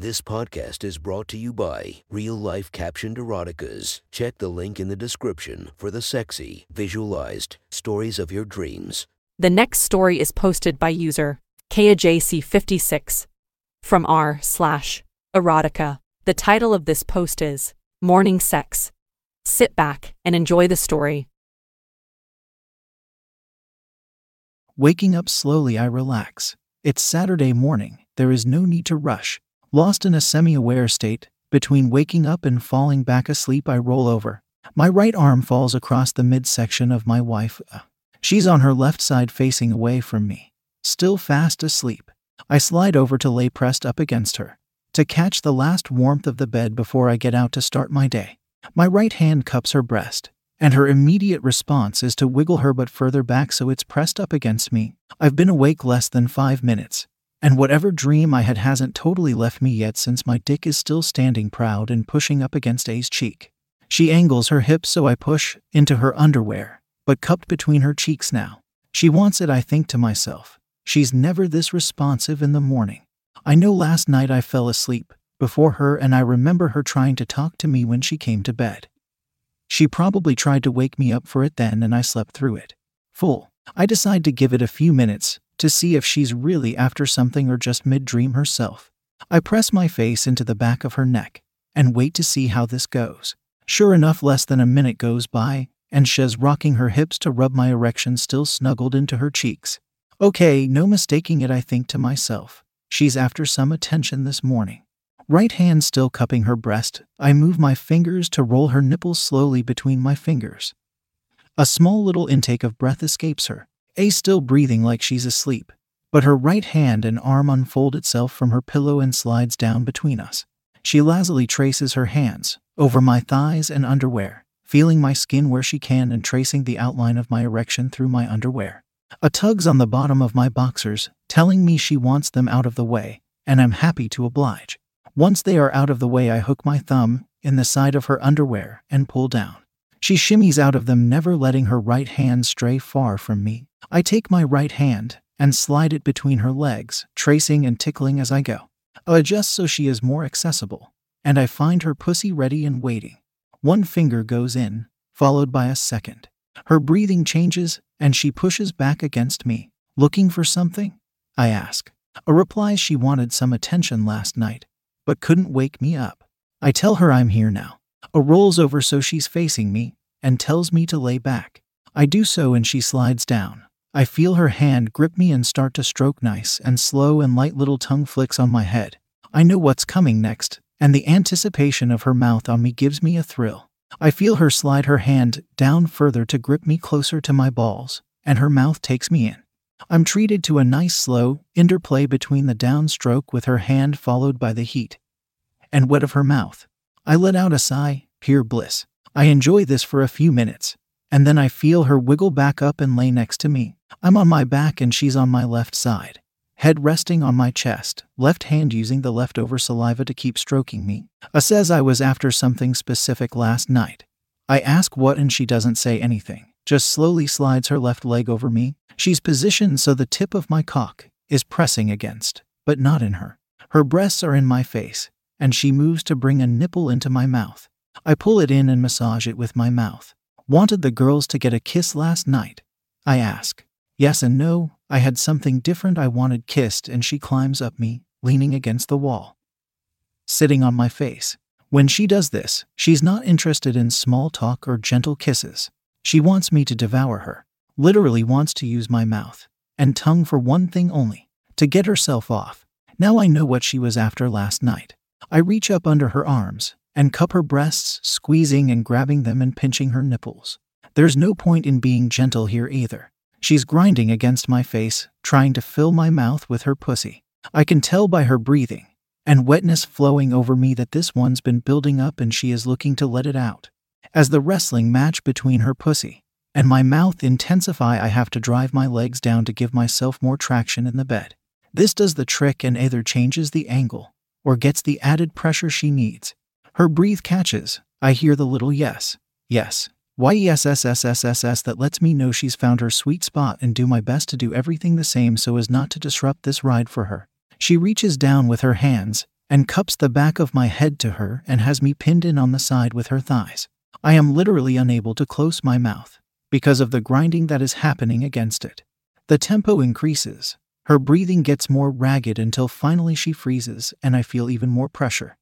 This podcast is brought to you by Real Life Captioned Eroticas. Check the link in the description for the sexy, visualized stories of your dreams. The next story is posted by user KaJC56 from r slash erotica. The title of this post is Morning Sex. Sit back and enjoy the story. Waking up slowly, I relax. It's Saturday morning. There is no need to rush. Lost in a semi aware state, between waking up and falling back asleep, I roll over. My right arm falls across the midsection of my wife. Uh, She's on her left side facing away from me, still fast asleep. I slide over to lay pressed up against her, to catch the last warmth of the bed before I get out to start my day. My right hand cups her breast, and her immediate response is to wiggle her butt further back so it's pressed up against me. I've been awake less than five minutes, and whatever dream I had hasn't totally left me yet since my dick is still standing proud and pushing up against A's cheek. She angles her hips so I push into her underwear, but cupped between her cheeks now. She wants it, I think to myself. She's never this responsive in the morning. I know last night I fell asleep before her, and I remember her trying to talk to me when she came to bed. She probably tried to wake me up for it then, and I slept through it. Full. I decide to give it a few minutes to see if she's really after something or just mid dream herself. I press my face into the back of her neck and wait to see how this goes. Sure enough, less than a minute goes by, and she's rocking her hips to rub my erection still snuggled into her cheeks. Okay, no mistaking it, I think to myself. She's after some attention this morning. Right hand still cupping her breast, I move my fingers to roll her nipples slowly between my fingers. A small little intake of breath escapes her, A still breathing like she's asleep, but her right hand and arm unfold itself from her pillow and slides down between us. She lazily traces her hands over my thighs and underwear, feeling my skin where she can and tracing the outline of my erection through my underwear. A tug's on the bottom of my boxers, telling me she wants them out of the way, and I'm happy to oblige. Once they are out of the way, I hook my thumb in the side of her underwear and pull down. She shimmies out of them, never letting her right hand stray far from me. I take my right hand and slide it between her legs, tracing and tickling as I go. I adjust so she is more accessible, and I find her pussy ready and waiting. One finger goes in, followed by a second. Her breathing changes, and she pushes back against me. Looking for something? I ask. A replies she wanted some attention last night, but couldn't wake me up. I tell her I'm here now. A rolls over so she's facing me and tells me to lay back. I do so and she slides down. I feel her hand grip me and start to stroke nice and slow and light little tongue flicks on my head. I know what's coming next, and the anticipation of her mouth on me gives me a thrill. I feel her slide her hand down further to grip me closer to my balls, and her mouth takes me in. I'm treated to a nice slow interplay between the downstroke with her hand followed by the heat and wet of her mouth. I let out a sigh, pure bliss. I enjoy this for a few minutes, and then I feel her wiggle back up and lay next to me. I'm on my back and she's on my left side, head resting on my chest, left hand using the leftover saliva to keep stroking me. A says I was after something specific last night. I ask what and she doesn't say anything, just slowly slides her left leg over me. She's positioned so the tip of my cock is pressing against, but not in her. Her breasts are in my face, and she moves to bring a nipple into my mouth. I pull it in and massage it with my mouth. Wanted the girls to get a kiss last night? I ask. Yes and no, I had something different I wanted kissed, and she climbs up me, leaning against the wall, sitting on my face. When she does this, she's not interested in small talk or gentle kisses. She wants me to devour her, literally wants to use my mouth and tongue for one thing only to get herself off. Now I know what she was after last night. I reach up under her arms and cup her breasts, squeezing and grabbing them and pinching her nipples. There's no point in being gentle here either. She's grinding against my face, trying to fill my mouth with her pussy. I can tell by her breathing and wetness flowing over me that this one's been building up and she is looking to let it out. As the wrestling match between her pussy and my mouth intensify, I have to drive my legs down to give myself more traction in the bed. This does the trick and either changes the angle or gets the added pressure she needs. Her breathe catches. I hear the little yes, yes, Y-E-S-S-S-S-S-S that lets me know she's found her sweet spot and do my best to do everything the same so as not to disrupt this ride for her. She reaches down with her hands and cups the back of my head to her and has me pinned in on the side with her thighs. I am literally unable to close my mouth because of the grinding that is happening against it. The tempo increases. Her breathing gets more ragged until finally she freezes and I feel even more pressure.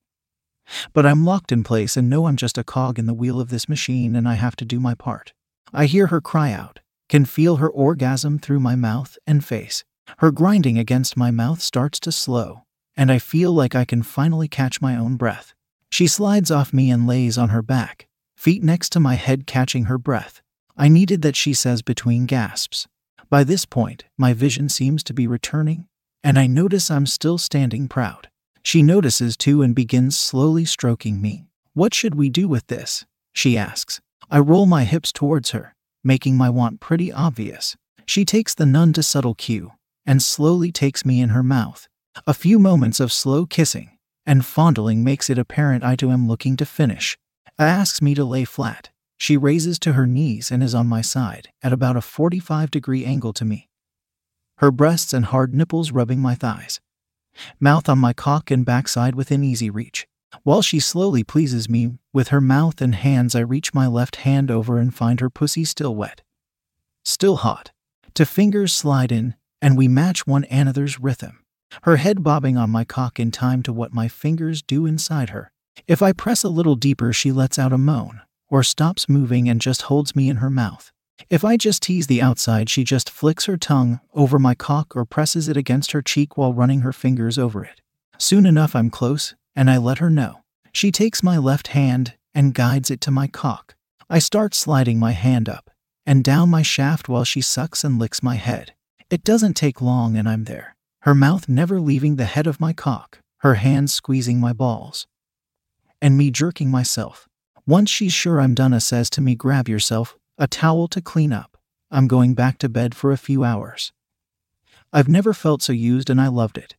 But I'm locked in place and know I'm just a cog in the wheel of this machine and I have to do my part. I hear her cry out, can feel her orgasm through my mouth and face. Her grinding against my mouth starts to slow, and I feel like I can finally catch my own breath. She slides off me and lays on her back, feet next to my head catching her breath. I needed that, she says between gasps. By this point, my vision seems to be returning, and I notice I'm still standing proud. She notices too and begins slowly stroking me. What should we do with this? She asks. I roll my hips towards her, making my want pretty obvious. She takes the none too subtle cue and slowly takes me in her mouth. A few moments of slow kissing and fondling makes it apparent I too am looking to finish. Asks me to lay flat. She raises to her knees and is on my side, at about a 45 degree angle to me. Her breasts and hard nipples rubbing my thighs. Mouth on my cock and backside within easy reach. While she slowly pleases me with her mouth and hands, I reach my left hand over and find her pussy still wet. Still hot. Two fingers slide in, and we match one another's rhythm. Her head bobbing on my cock in time to what my fingers do inside her. If I press a little deeper, she lets out a moan, or stops moving and just holds me in her mouth. If I just tease the outside, she just flicks her tongue over my cock or presses it against her cheek while running her fingers over it. Soon enough, I'm close, and I let her know. She takes my left hand and guides it to my cock. I start sliding my hand up and down my shaft while she sucks and licks my head. It doesn't take long, and I'm there, her mouth never leaving the head of my cock, her hands squeezing my balls, and me jerking myself. Once she's sure I'm done, a says to me, Grab yourself a towel to clean up. I'm going back to bed for a few hours. I've never felt so used and I loved it.